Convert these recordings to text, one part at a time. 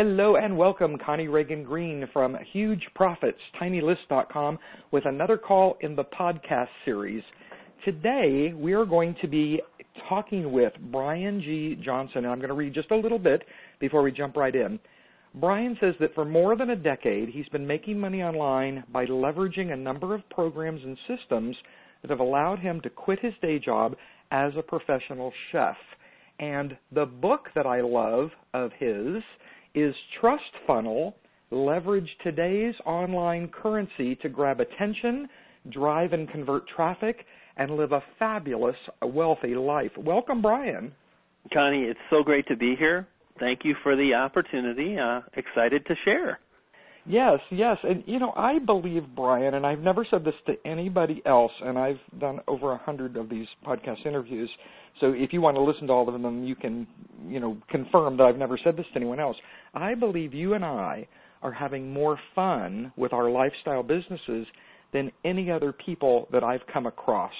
Hello and welcome, Connie Ragen Green from Huge Profits, TinyList.com, with another call in the podcast series. Today we are going to be talking with Brian G. Johnson, and I'm going to read just a little bit before we jump right in. Brian says that for more than a decade he's been making money online by leveraging a number of programs and systems that have allowed him to quit his day job as a professional chef. And the book that I love of his is Trust Funnel Leverage Today's Online Currency to Grab Attention, Drive and Convert Traffic, and Live a Fabulous, Wealthy Life. Welcome, Brian. Connie, it's so great to be here. Thank you for the opportunity. Uh, excited to share. Yes, yes. And you know, I believe Brian, and I've never said this to anybody else, and I've done over a hundred of these podcast interviews. So if you want to listen to all of them, you can, you know, confirm that I've never said this to anyone else. I believe you and I are having more fun with our lifestyle businesses than any other people that I've come across.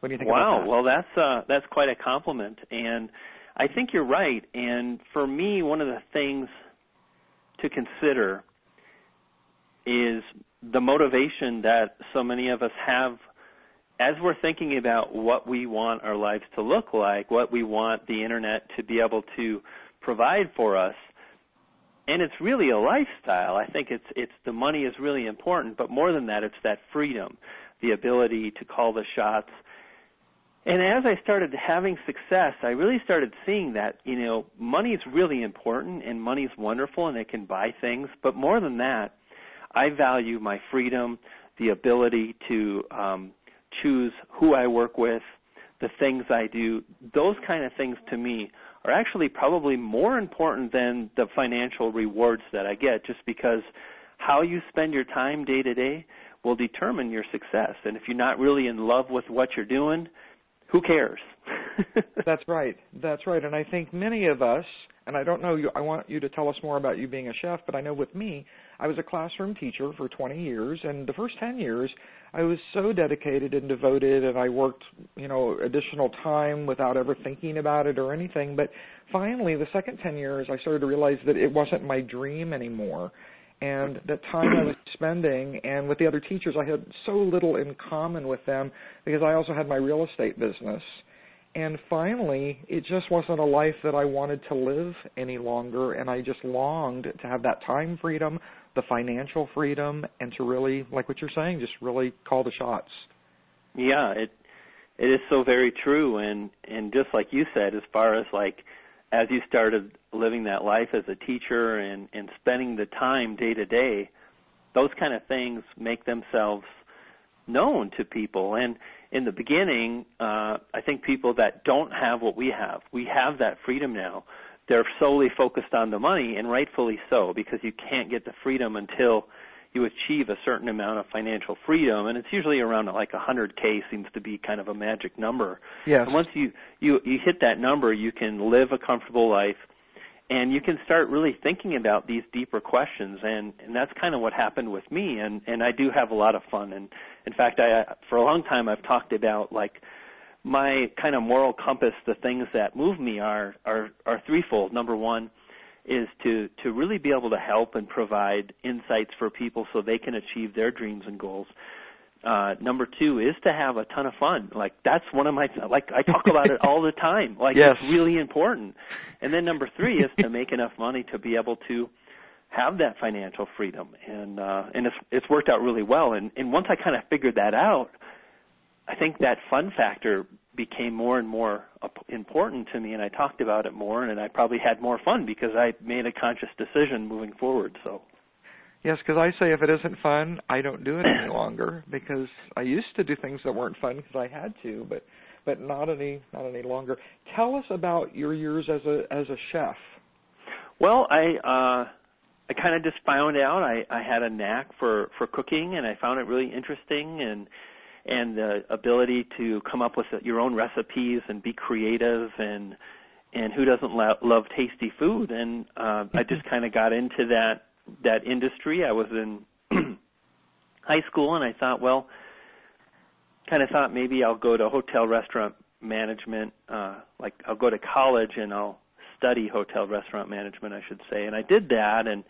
What do you think wow, about that? well that's uh that's quite a compliment and I think you're right and for me one of the things to consider is the motivation that so many of us have as we're thinking about what we want our lives to look like, what we want the internet to be able to provide for us. And it's really a lifestyle. I think it's it's the money is really important, but more than that, it's that freedom, the ability to call the shots. And as I started having success, I really started seeing that, you know, money is really important and money is wonderful and it can buy things, but more than that, I value my freedom, the ability to um, choose who I work with, the things I do. Those kind of things to me are actually probably more important than the financial rewards that I get just because how you spend your time day to day will determine your success. And if you're not really in love with what you're doing, who cares? That's right. That's right. And I think many of us, and I don't know you I want you to tell us more about you being a chef, but I know with me, I was a classroom teacher for 20 years and the first 10 years I was so dedicated and devoted and I worked, you know, additional time without ever thinking about it or anything, but finally the second 10 years I started to realize that it wasn't my dream anymore. And the time I was spending and with the other teachers I had so little in common with them because I also had my real estate business and finally it just wasn't a life that I wanted to live any longer and I just longed to have that time freedom, the financial freedom and to really like what you're saying just really call the shots. Yeah, it it is so very true and and just like you said as far as like as you started living that life as a teacher and and spending the time day to day those kind of things make themselves known to people and in the beginning uh i think people that don't have what we have we have that freedom now. They're solely focused on the money and rightfully so because you can't get the freedom until you achieve a certain amount of financial freedom and it's usually around like 100k seems to be kind of a magic number. Yes. And once you you you hit that number you can live a comfortable life and you can start really thinking about these deeper questions and and that's kind of what happened with me and and I do have a lot of fun and in fact I for a long time I've talked about like my kind of moral compass the things that move me are are are threefold number 1 is to to really be able to help and provide insights for people so they can achieve their dreams and goals. Uh, number two is to have a ton of fun. Like that's one of my like I talk about it all the time. Like yes. it's really important. And then number three is to make enough money to be able to have that financial freedom. And uh, and it's it's worked out really well. And and once I kind of figured that out, I think that fun factor became more and more important to me and I talked about it more and I probably had more fun because I made a conscious decision moving forward so Yes, because I say if it isn't fun, I don't do it any longer because I used to do things that weren't fun because I had to, but but not any not any longer. Tell us about your years as a as a chef. Well, I uh I kind of just found out I I had a knack for for cooking and I found it really interesting and and the ability to come up with your own recipes and be creative and and who doesn't lo- love tasty food and uh I just kind of got into that that industry. I was in high school and I thought well kind of thought maybe I'll go to hotel restaurant management uh like I'll go to college and I'll study hotel restaurant management, I should say. And I did that, and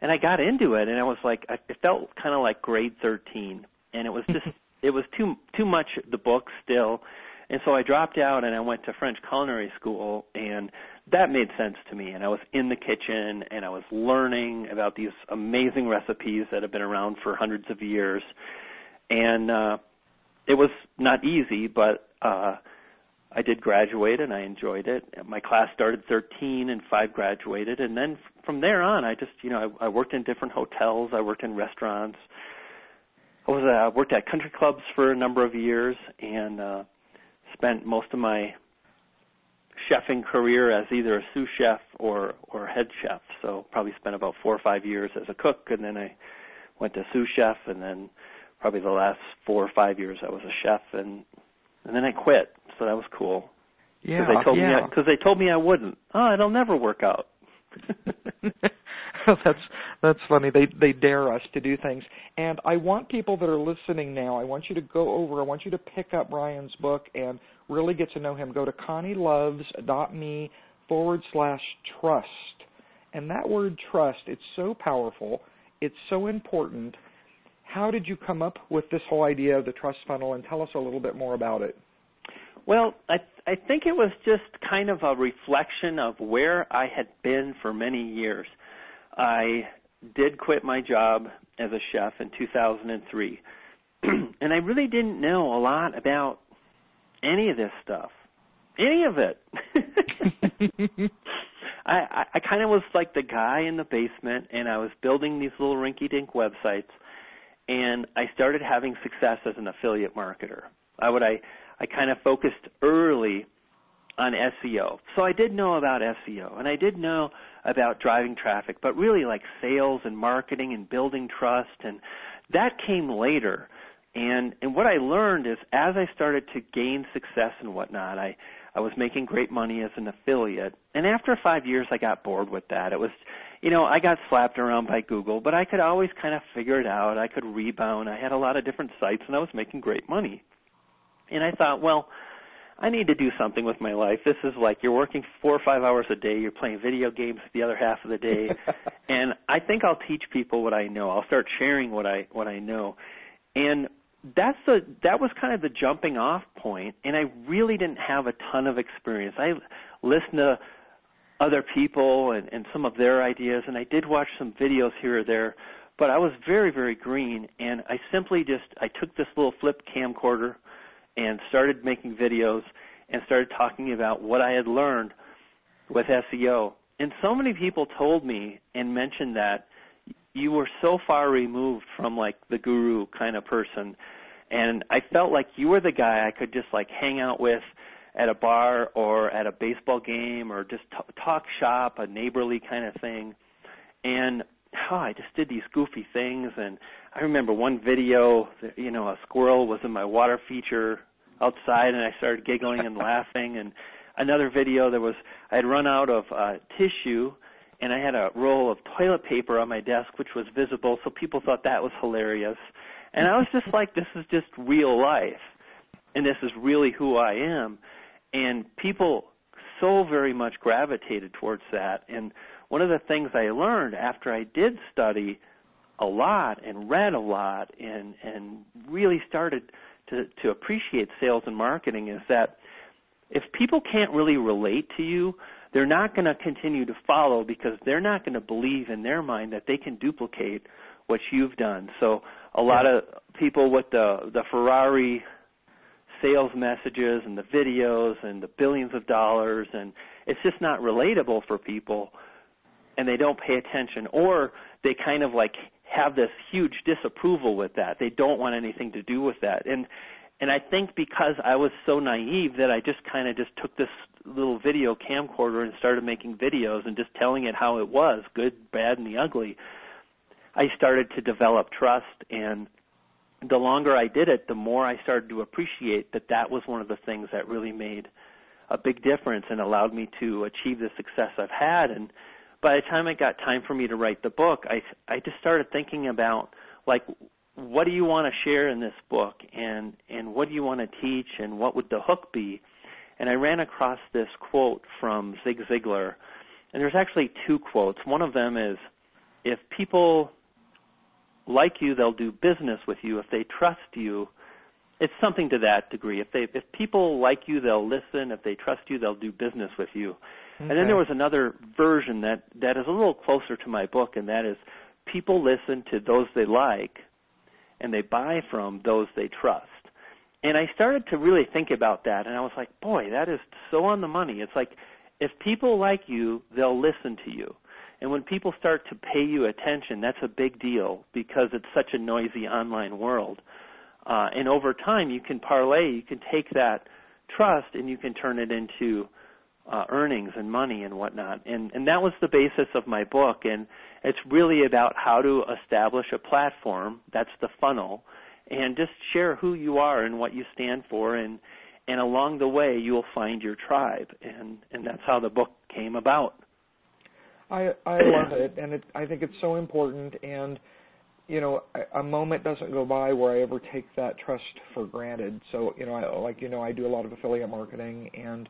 and I got into it, and I was like, I, it felt kind of like grade 13, and it was just it was too too much the book still, and so I dropped out and I went to French culinary school, and that made sense to me. And I was in the kitchen, and I was learning about these amazing recipes that have been around for hundreds of years, and uh, it was not easy, but uh, I did graduate and I enjoyed it. My class started 13 and five graduated, and then from there on, I just you know I, I worked in different hotels, I worked in restaurants. I was uh, worked at country clubs for a number of years and uh, spent most of my chefing career as either a sous chef or or head chef. So probably spent about four or five years as a cook, and then I went to sous chef, and then probably the last four or five years I was a chef, and and then I quit. So that was cool. Yeah, Cause they told yeah. me because they told me I wouldn't. Oh, it'll never work out. that's that's funny. They they dare us to do things. And I want people that are listening now. I want you to go over. I want you to pick up Brian's book and really get to know him. Go to ConnieLoves.me forward slash trust. And that word trust, it's so powerful. It's so important. How did you come up with this whole idea of the trust funnel? And tell us a little bit more about it. Well, I I think it was just kind of a reflection of where I had been for many years. I did quit my job as a chef in 2003. and I really didn't know a lot about any of this stuff. Any of it. I I, I kind of was like the guy in the basement and I was building these little rinky-dink websites and I started having success as an affiliate marketer. I would I I kind of focused early on SEO. So I did know about SEO and I did know about driving traffic, but really like sales and marketing and building trust and that came later. And and what I learned is as I started to gain success and whatnot, I I was making great money as an affiliate. And after five years I got bored with that. It was you know, I got slapped around by Google, but I could always kind of figure it out. I could rebound. I had a lot of different sites and I was making great money. And I thought, well, I need to do something with my life. This is like you're working four or five hours a day, you're playing video games the other half of the day. and I think I'll teach people what I know. I'll start sharing what I what I know. And that's the that was kind of the jumping off point and I really didn't have a ton of experience. I listened to other people and, and some of their ideas and I did watch some videos here or there, but I was very, very green and I simply just I took this little flip camcorder and started making videos and started talking about what I had learned with SEO. And so many people told me and mentioned that you were so far removed from like the guru kind of person and I felt like you were the guy I could just like hang out with at a bar or at a baseball game or just t- talk shop, a neighborly kind of thing. And oh, I just did these goofy things and I remember one video, you know, a squirrel was in my water feature outside and I started giggling and laughing and another video there was I had run out of uh tissue and I had a roll of toilet paper on my desk which was visible so people thought that was hilarious. And I was just like this is just real life and this is really who I am and people so very much gravitated towards that and one of the things I learned after I did study a lot and read a lot and and really started to to appreciate sales and marketing is that if people can't really relate to you, they're not going to continue to follow because they're not going to believe in their mind that they can duplicate what you've done. So a lot Yeah. of people with the the Ferrari sales messages and the videos and the billions of dollars and it's just not relatable for people and they don't pay attention or they kind of like have this huge disapproval with that. They don't want anything to do with that. And and I think because I was so naive that I just kind of just took this little video camcorder and started making videos and just telling it how it was, good, bad and the ugly. I started to develop trust and the longer I did it, the more I started to appreciate that that was one of the things that really made a big difference and allowed me to achieve the success I've had and by the time it got time for me to write the book, I I just started thinking about like what do you want to share in this book and and what do you want to teach and what would the hook be? and I ran across this quote from Zig Ziglar. And there's actually two quotes. One of them is if people like you, they'll do business with you. If they trust you, it's something to that degree. If they if people like you, they'll listen. If they trust you, they'll do business with you. Okay. And then there was another version that that is a little closer to my book, and that is people listen to those they like, and they buy from those they trust. And I started to really think about that, and I was like, boy, that is so on the money. It's like if people like you, they'll listen to you. And when people start to pay you attention, that's a big deal because it's such a noisy online world. Uh, and over time, you can parlay, you can take that trust and you can turn it into uh, earnings and money and whatnot. And, and that was the basis of my book. And it's really about how to establish a platform. That's the funnel. And just share who you are and what you stand for. And, and along the way, you'll find your tribe. And, and that's how the book came about. I, I love it. And it, I think it's so important. And, you know, a moment doesn't go by where I ever take that trust for granted. So, you know, I, like you know, I do a lot of affiliate marketing, and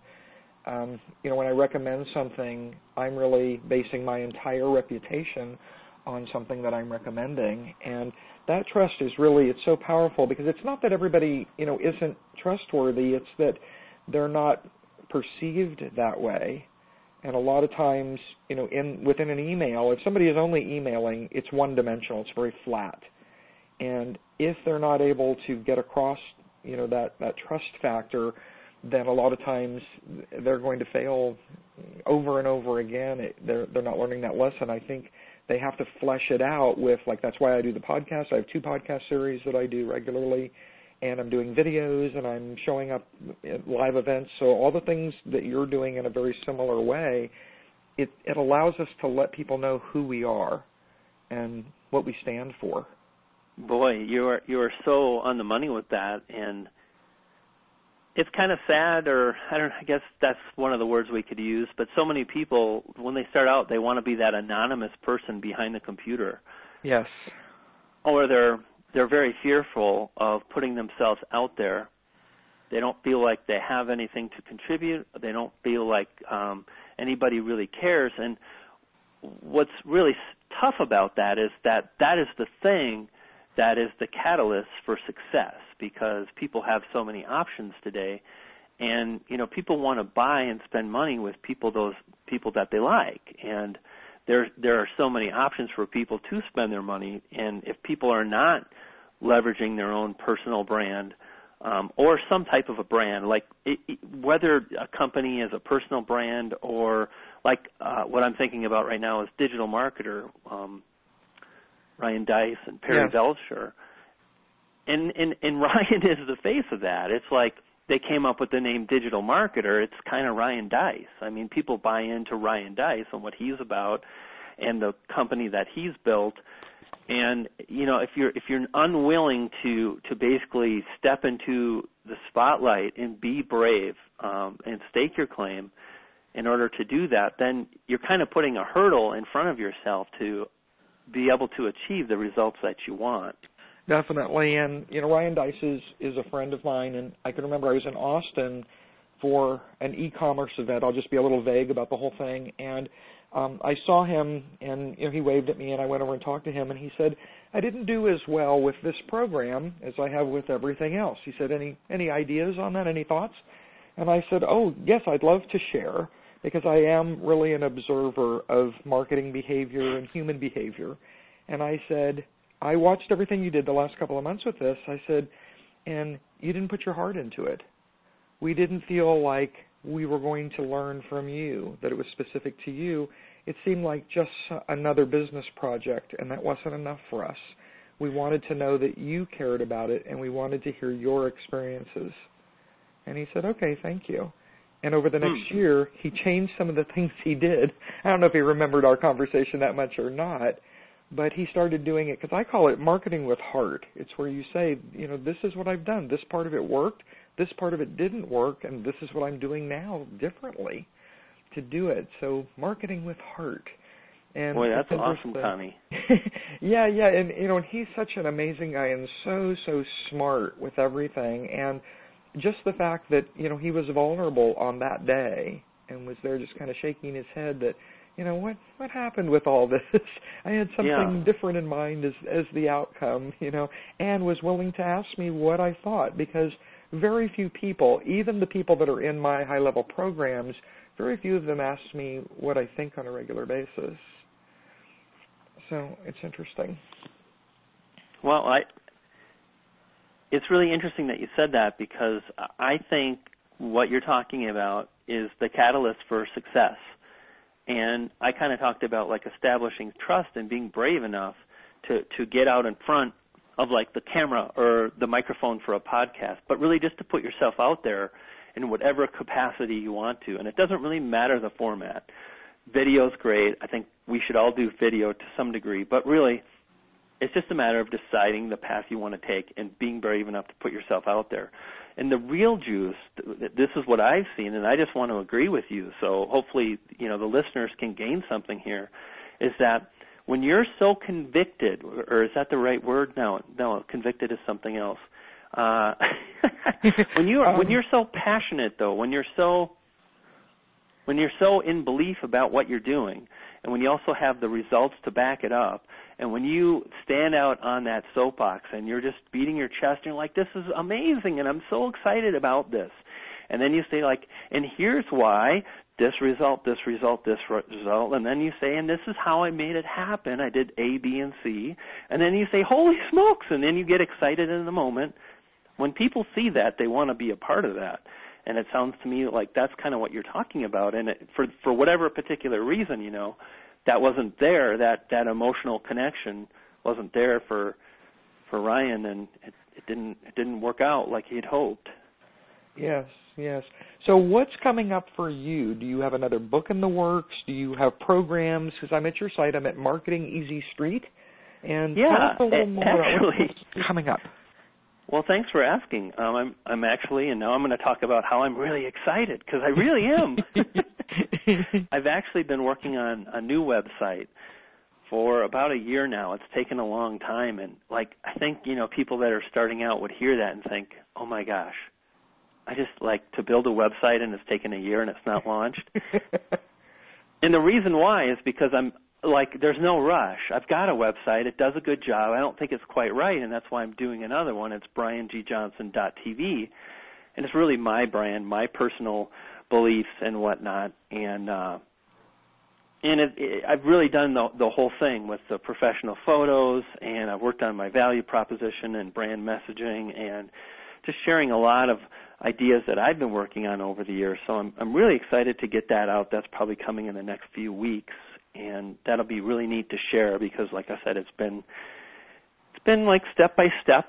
um, you know, when I recommend something, I'm really basing my entire reputation on something that I'm recommending, and that trust is really it's so powerful because it's not that everybody you know isn't trustworthy; it's that they're not perceived that way and a lot of times, you know, in within an email, if somebody is only emailing, it's one dimensional, it's very flat. And if they're not able to get across, you know, that that trust factor, then a lot of times they're going to fail over and over again. It, they're they're not learning that lesson. I think they have to flesh it out with like that's why I do the podcast. I have two podcast series that I do regularly and I'm doing videos and I'm showing up at live events. So all the things that you're doing in a very similar way, it it allows us to let people know who we are and what we stand for. Boy, you are you are so on the money with that and it's kind of sad or I don't I guess that's one of the words we could use, but so many people when they start out they want to be that anonymous person behind the computer. Yes. Or they're they're very fearful of putting themselves out there. They don't feel like they have anything to contribute. They don't feel like um, anybody really cares. And what's really tough about that is that that is the thing that is the catalyst for success because people have so many options today and you know people want to buy and spend money with people those people that they like and there there are so many options for people to spend their money and if people are not leveraging their own personal brand um, or some type of a brand like it, it, whether a company is a personal brand or like uh, what I'm thinking about right now is digital marketer um, Ryan Deiss and Perry yeah. Belcher and, and and Ryan is the face of that it's like they came up with the name digital marketer, it's kind of Ryan Deiss. I mean, people buy into Ryan Deiss and what he's about and the company that he's built. And you know, if you're if you're unwilling to to basically step into the spotlight and be brave um, and stake your claim, in order to do that, then you're kind of putting a hurdle in front of yourself to be able to achieve the results that you want. Definitely, and you know Ryan Deiss is is a friend of mine, and I can remember I was in Austin for an e-commerce event. I'll just be a little vague about the whole thing, and um, I saw him, and you know he waved at me, and I went over and talked to him, and he said, "I didn't do as well with this program as I have with everything else." He said, "Any any ideas on that? Any thoughts?" And I said, "Oh yes, I'd love to share." Because I am really an observer of marketing behavior and human behavior. And I said, I watched everything you did the last couple of months with this. I said, and you didn't put your heart into it. We didn't feel like we were going to learn from you, that it was specific to you. It seemed like just another business project, and that wasn't enough for us. We wanted to know that you cared about it, and we wanted to hear your experiences. And he said, okay, thank you. And over the next hmm. year, he changed some of the things he did. I don't know if he remembered our conversation that much or not, but he started doing it because I call it marketing with heart. It's where you say, you know, this is what I've done. This part of it worked. This part of it didn't work, and this is what I'm doing now differently to do it. So marketing with heart. And Boy, that's awesome, Connie. yeah, yeah, and you know, and he's such an amazing guy and so so smart with everything. And just the fact that you know he was vulnerable on that day and was there just kind of shaking his head that you know what what happened with all this? I had something yeah. different in mind as as the outcome you know. And was willing to ask me what i thought because very few people even the people that are in my high level programs very few of them ask me what i think on a regular basis. So it's interesting. Well i it's really interesting that you said that because i think what you're talking about is the catalyst for success and I kind of talked about like establishing trust and being brave enough to to get out in front of like the camera or the microphone for a podcast, but really just to put yourself out there in whatever capacity you want to. And it doesn't really matter the format. Video's great. I think we should all do video to some degree, but really it's just a matter of deciding the path you want to take and being brave enough to put yourself out there. And the real juice, this is what I've seen, and I just want to agree with you. So hopefully, you know, the listeners can gain something here. Is that when you're so convicted, or is that the right word? No, no, convicted is something else. Uh, when you um, when you're so passionate, though, when you're so when you're so in belief about what you're doing, and when you also have the results to back it up, and when you stand out on that soapbox and you're just beating your chest and you're like, this is amazing and I'm so excited about this. And then you say like, and here's why this result, this result, this result, and then you say, and this is how I made it happen. I did A, B, and C. And then you say, holy smokes, and then you get excited in the moment. When people see that, they want to be a part of that. And it sounds to me like that's kind of what you're talking about. And it, for for whatever particular reason, you know, that wasn't there. That that emotional connection wasn't there for for Ryan, and it, it didn't it didn't work out like he'd hoped. Yes, yes. So what's coming up for you? Do you have another book in the works? Do you have programs? Because I'm at your site. I'm at Marketing Easy Street. And yeah, tell us a little more actually, about what's coming up. Well, thanks for asking. Um, I'm I'm actually, and now I'm going to talk about how I'm really excited because I really am. I've actually been working on a new website for about a year now. It's taken a long time, and like I think you know people that are starting out would hear that and think, "Oh my gosh, I just like to build a website and it's taken a year and it's not launched." and the reason why is because I'm like there's no rush. I've got a website. It does a good job. I don't think it's quite right, and that's why I'm doing another one. It's briangjohnson.tv, and it's really my brand, my personal beliefs and whatnot. And uh, and it, it, I've really done the the whole thing with the professional photos, and I've worked on my value proposition and brand messaging, and just sharing a lot of ideas that I've been working on over the years. So I'm I'm really excited to get that out. That's probably coming in the next few weeks, and that'll be really neat to share because, like I said, it's been it's been like step by step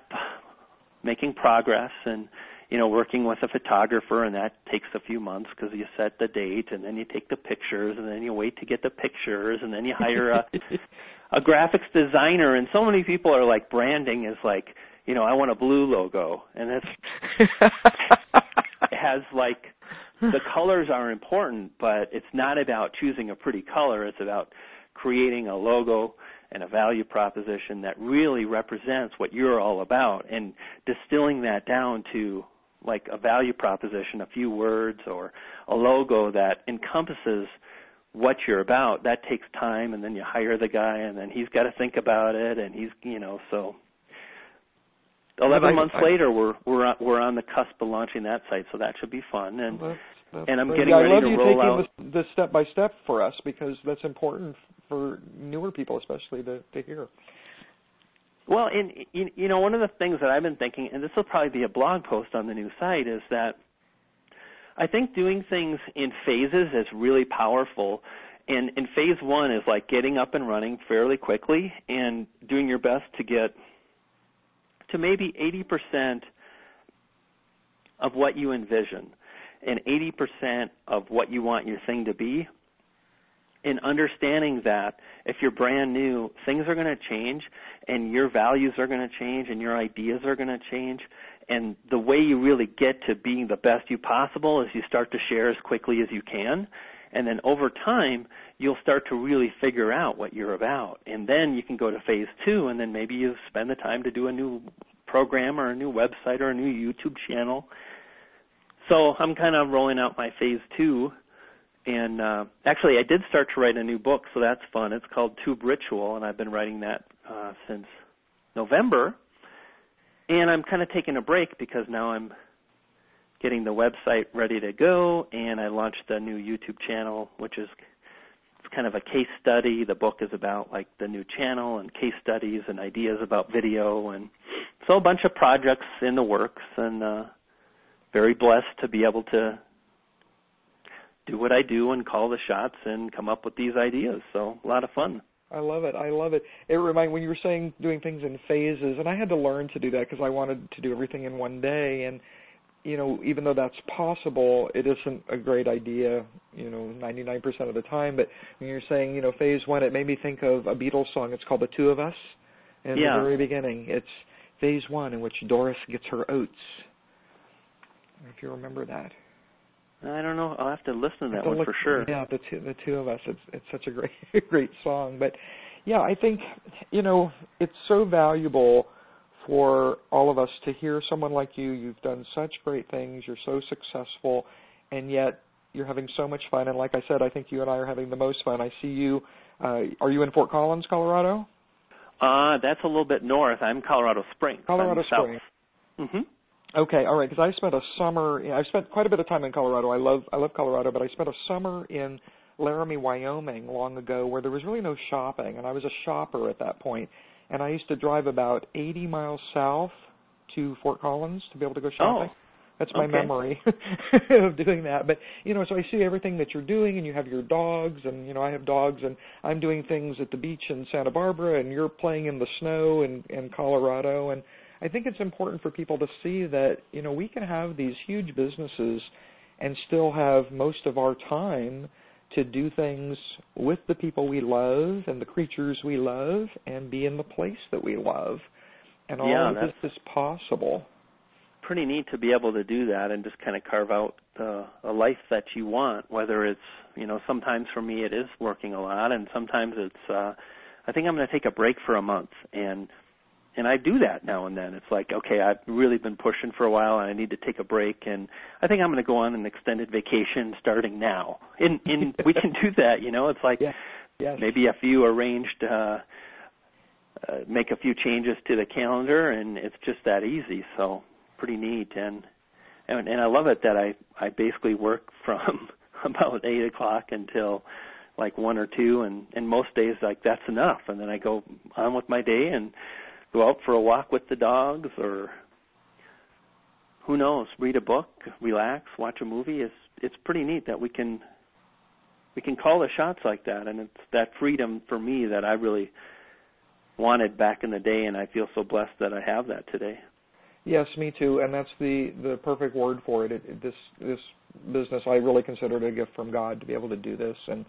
making progress and you know working with a photographer and that takes a few months because you set the date and then you take the pictures and then you wait to get the pictures and then you hire a a graphics designer and so many people are like branding is like you know I want a blue logo and it has like hmm. the colors are important, but it's not about choosing a pretty color. It's about creating a logo and a value proposition that really represents what you're all about and distilling that down to like a value proposition, a few words or a logo that encompasses what you're about. That takes time and then you hire the guy and then he's got to think about it and he's, you know, so 11 months I, later, we're we're on, we're on the cusp of launching that site, so that should be fun. And that's, that's and I'm getting yeah, ready I love to you roll taking this, step by step for us because that's important for newer people, especially to to hear. Well, and you know, one of the things that I've been thinking, and this will probably be a blog post on the new site, is that I think doing things in phases is really powerful. And, and phase one is like getting up and running fairly quickly and doing your best to get to maybe 80% of what you envision and 80% of what you want your thing to be. In understanding that if you're brand new, things are going to change and your values are going to change and your ideas are going to change. And the way you really get to being the best you possible is you start to share as quickly as you can. And then over time, you'll start to really figure out what you're about. And then you can go to phase two, and then maybe you spend the time to do a new program or a new website or a new YouTube channel. so I'm kind of rolling out my phase two, and uh, actually I did start to write a new book, so that's fun. It's called Tube Ritual, and I've been writing that uh, since November. And I'm kind of taking a break because now I'm getting the website ready to go, and I launched a new YouTube channel, which is kind of a case study. The book is about like the new channel and case studies and ideas about video, and so a bunch of projects in the works, and uh, very blessed to be able to do what I do and call the shots and come up with these ideas. So a lot of fun. I love it. I love it. It remind when you were saying doing things in phases, and I had to learn to do that because I wanted to do everything in one day. And you know, even though that's possible, it isn't a great idea. You know, 99% of the time. But when you're saying, you know, phase one, it made me think of a Beatles song. It's called "The Two of Us." In yeah. the very beginning, it's phase one in which Doris gets her oats. If you remember that. I don't know. I'll have to listen to that one look, for sure. Yeah, the two the two of us. It's it's such a great great song. But yeah, I think you know it's so valuable for all of us to hear someone like you. You've done such great things. You're so successful, and yet you're having so much fun. And like I said, I think you and I are having the most fun. I see you. Uh, are you in Fort Collins, Colorado? Uh, that's a little bit north. I'm Colorado Springs. Colorado Springs. Mhm. Okay, all right. Because I spent a summer. I've spent quite a bit of time in Colorado. I love I love Colorado, but I spent a summer in Laramie, Wyoming, long ago, where there was really no shopping, and I was a shopper at that point. And I used to drive about 80 miles south to Fort Collins to be able to go shopping. Oh, That's my okay. memory of doing that. But you know, so I see everything that you're doing, and you have your dogs, and you know, I have dogs, and I'm doing things at the beach in Santa Barbara, and you're playing in the snow in in Colorado, and I think it's important for people to see that you know we can have these huge businesses and still have most of our time to do things with the people we love and the creatures we love and be in the place that we love. And all Yeah, of this is possible. pretty neat to be able to do that and just kind of carve out uh, a life that you want. Whether it's you know sometimes for me it is working a lot, and sometimes it's uh, I think I'm going to take a break for a month and and I do that now and then. It's like, okay, I've really been pushing for a while and I need to take a break and I think I'm going to go on an extended vacation starting now. And and we can do that, you know. It's like Yeah. Yes. maybe a few arranged uh uh, make a few changes to the calendar and it's just that easy so pretty neat and and, and i love it that i i basically work from about eight o'clock until like one or two and and most days like that's enough and then i go on with my day and go out for a walk with the dogs or who knows read a book relax watch a movie it's it's pretty neat that we can we can call the shots like that and it's that freedom for me that i really wanted back in the day and i feel so blessed that i have that today Yes, me too, and that's the the perfect word for it. it, it this this business I really consider it a gift from God to be able to do this and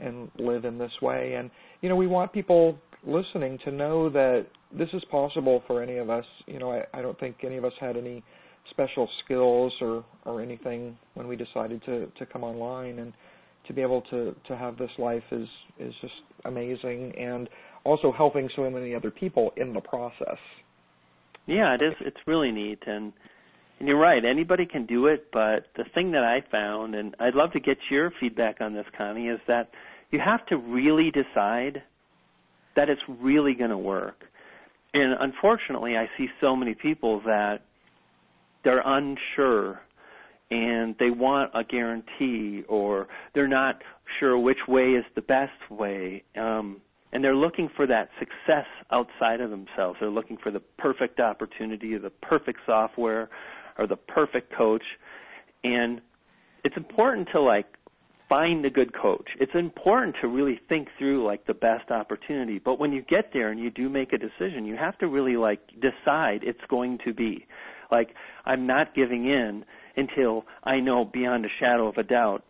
and live in this way. And you know, we want people listening to know that this is possible for any of us. You know, I, I don't think any of us had any special skills or or anything when we decided to to come online and to be able to to have this life is is just amazing and also helping so many other people in the process. Yeah, it is. It's really neat, and and you're right. Anybody can do it, but the thing that I found, and I'd love to get your feedback on this, Connie, is that you have to really decide that it's really going to work. And unfortunately, I see so many people that they're unsure and they want a guarantee or they're not sure which way is the best way. Um, and they're looking for that success outside of themselves. They're looking for the perfect opportunity or the perfect software or the perfect coach. And it's important to like find a good coach. It's important to really think through like the best opportunity. But when you get there and you do make a decision, you have to really like decide it's going to be. Like I'm not giving in until I know beyond a shadow of a doubt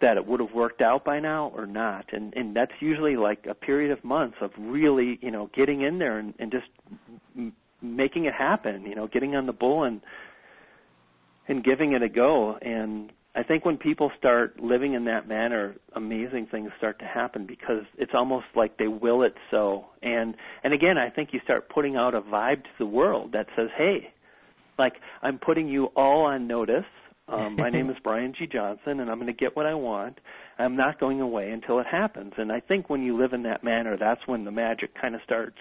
that it would have worked out by now or not and and that's usually like a period of months of really you know getting in there and, and just m- making it happen you know getting on the bull and and giving it a go and i think when people start living in that manner amazing things start to happen because it's almost like they will it so and and again i think you start putting out a vibe to the world that says hey like i'm putting you all on notice Um, my name is Brian G. Johnson, and I'm going to get what I want. I'm not going away until it happens. And I think when you live in that manner, that's when the magic kind of starts.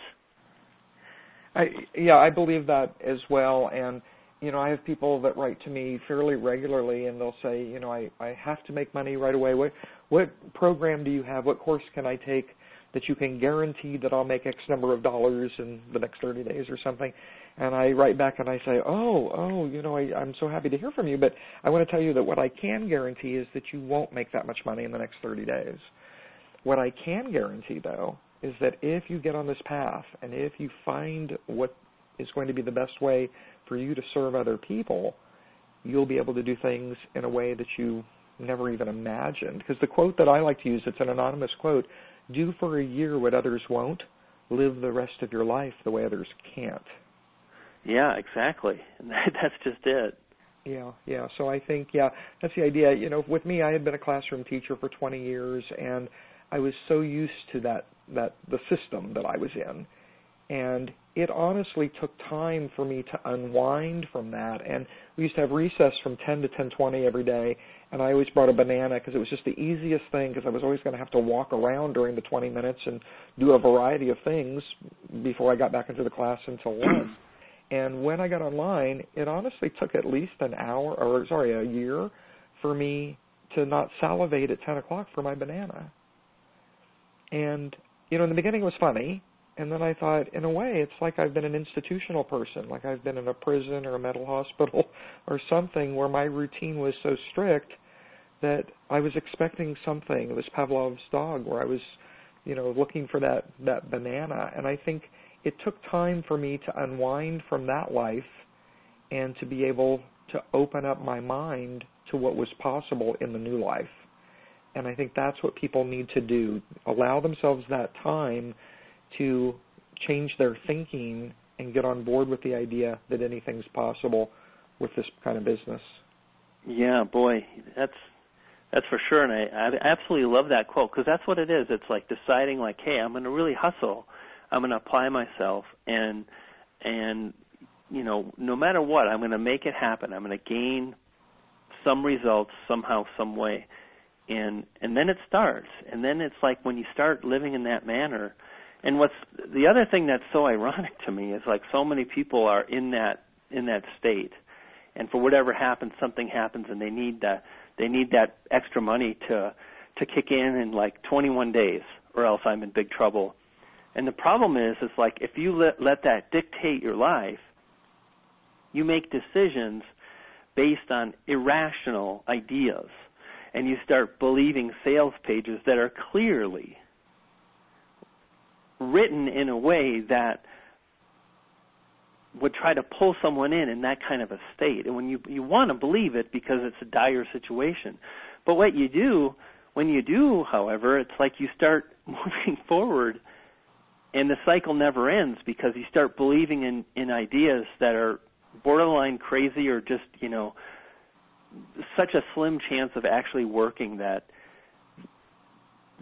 I yeah, I believe that as well. And you know, I have people that write to me fairly regularly, and they'll say, you know, I I have to make money right away. What what program do you have? What course can I take that you can guarantee that I'll make X number of dollars in the next 30 days or something? And I write back and I say, oh, oh, you know, I, I'm so happy to hear from you, but I want to tell you that what I can guarantee is that you won't make that much money in the next 30 days. What I can guarantee, though, is that if you get on this path and if you find what is going to be the best way for you to serve other people, you'll be able to do things in a way that you never even imagined. Because the quote that I like to use, it's an anonymous quote do for a year what others won't, live the rest of your life the way others can't. Yeah, exactly. That's just it. Yeah, yeah. So I think, yeah, that's the idea. You know, with me, I had been a classroom teacher for 20 years, and I was so used to that that the system that I was in, and it honestly took time for me to unwind from that. And we used to have recess from 10 to 10:20 every day, and I always brought a banana because it was just the easiest thing because I was always going to have to walk around during the 20 minutes and do a variety of things before I got back into the class until lunch. and when I got online, it honestly took at least an hour, or sorry, a year, for me to not salivate at 10 o'clock for my banana. And you know, in the beginning it was funny, and then I thought, in a way, it's like I've been an institutional person, like I've been in a prison or a mental hospital or something where my routine was so strict that I was expecting something. It was Pavlov's dog, where I was, you know, looking for that that banana, and I think it took time for me to unwind from that life and to be able to open up my mind to what was possible in the new life. And I think that's what people need to do. Allow themselves that time to change their thinking and get on board with the idea that anything's possible with this kind of business. Yeah, boy, that's that's for sure, and I, I absolutely love that quote because that's what it is. It's like deciding, like, hey, I'm going to really hustle. I'm going to apply myself, and and you know, no matter what, I'm going to make it happen. I'm going to gain some results somehow, some way, and and then it starts. And then it's like when you start living in that manner, and what's the other thing that's so ironic to me is like so many people are in that in that state and for whatever happens something happens and they need that they need that extra money to to kick in in like 21 days or else I'm in big trouble. And the problem is is like if you let let that dictate your life, you make decisions based on irrational ideas and you start believing sales pages that are clearly written in a way that would try to pull someone in in that kind of a state. And when you you want to believe it because it's a dire situation. But what you do when you do, however, it's like you start moving forward and the cycle never ends because you start believing in in ideas that are borderline crazy or just, you know, such a slim chance of actually working that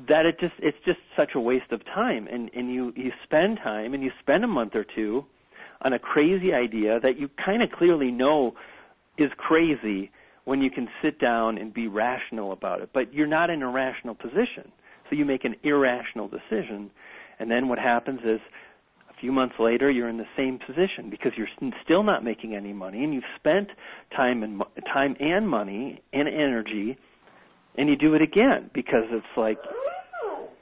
that it just it's just such a waste of time. And and you you spend time and you spend a month or two on a crazy idea that you kind of clearly know is crazy when you can sit down and be rational about it. But you're not in a rational position. So you make an irrational decision. And then what happens is a few months later you're in the same position because you're still not making any money. And you've spent time and time and money and energy and you do it again because it's like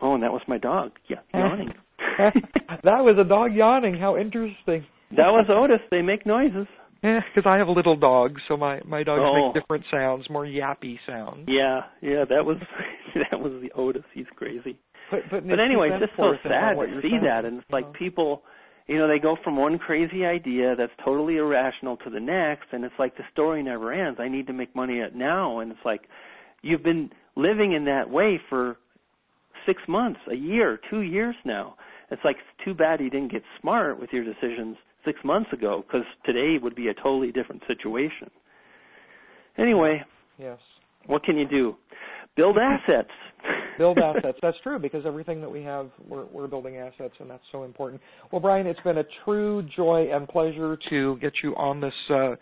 Oh, and that was my dog. Yeah, yawning. that was a dog yawning. How interesting. that was Otis. They make noises. Yeah, because I have a little dog, so my my dogs oh. make different sounds, more yappy sounds. Yeah, yeah, that was that was the Otis. He's crazy. But but, but anyway, it's just so sad to see saying. that, and it's like people, you know, they go from one crazy idea that's totally irrational to the next, and it's like the story never ends. I need to make money at now, and it's like you've been living in that way for six months, a year, two years now. It's like it's too bad you didn't get smart with your decisions six months ago because today would be a totally different situation. Anyway, yes. What can you do? Build assets. Build assets. That's true because everything that we have, we're, we're building assets, and that's so important. Well, Brian, it's been a true joy and pleasure to get you on this uh,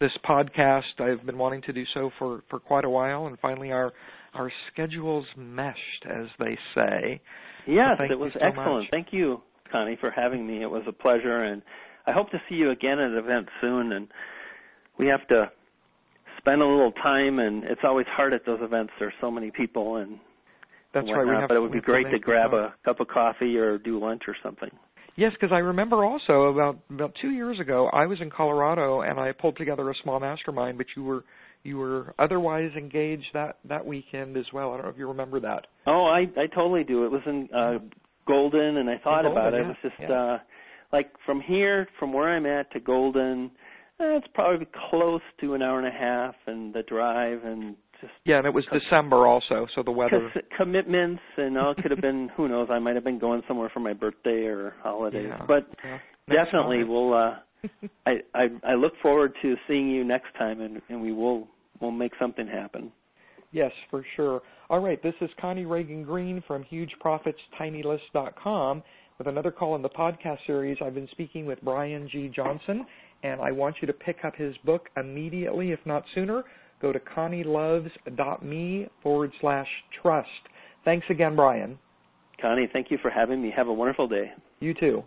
this podcast. I've been wanting to do so for for quite a while, and finally our our schedules meshed, as they say. Yes, so it was so excellent. Much. Thank you, Connie, for having me. It was a pleasure, and I hope to see you again at an event soon. And we have to spend a little time, and it's always hard at those events. There's so many people, and that's whatnot, right. Have, but it would be great to grab a cup of coffee or do lunch or something. Yes, because I remember also about about two years ago, I was in Colorado and I pulled together a small mastermind. But you were you were otherwise engaged that that weekend as well. I don't know if you remember that. Oh, I I totally do. It was in uh Golden, and I thought Golden, about it. Yeah, it was just yeah. uh like from here, from where I'm at to Golden. Eh, it's probably close to an hour and a half, and the drive, and just yeah, and it was December also, so the weather commitments, and all could have been who knows. I might have been going somewhere for my birthday or holidays, yeah, but yeah. Definitely time. we'll. uh I, I I look forward to seeing you next time, and and we will we'll make something happen. Yes, for sure. All right, this is Connie Ragen Green from HugeProfitsTinyList.com with another call in the podcast series. I've been speaking with Brian G. Johnson, and I want you to pick up his book immediately, if not sooner. Go to connieloves.me forward slash trust. Thanks again, Brian. Connie, thank you for having me. Have a wonderful day. You too.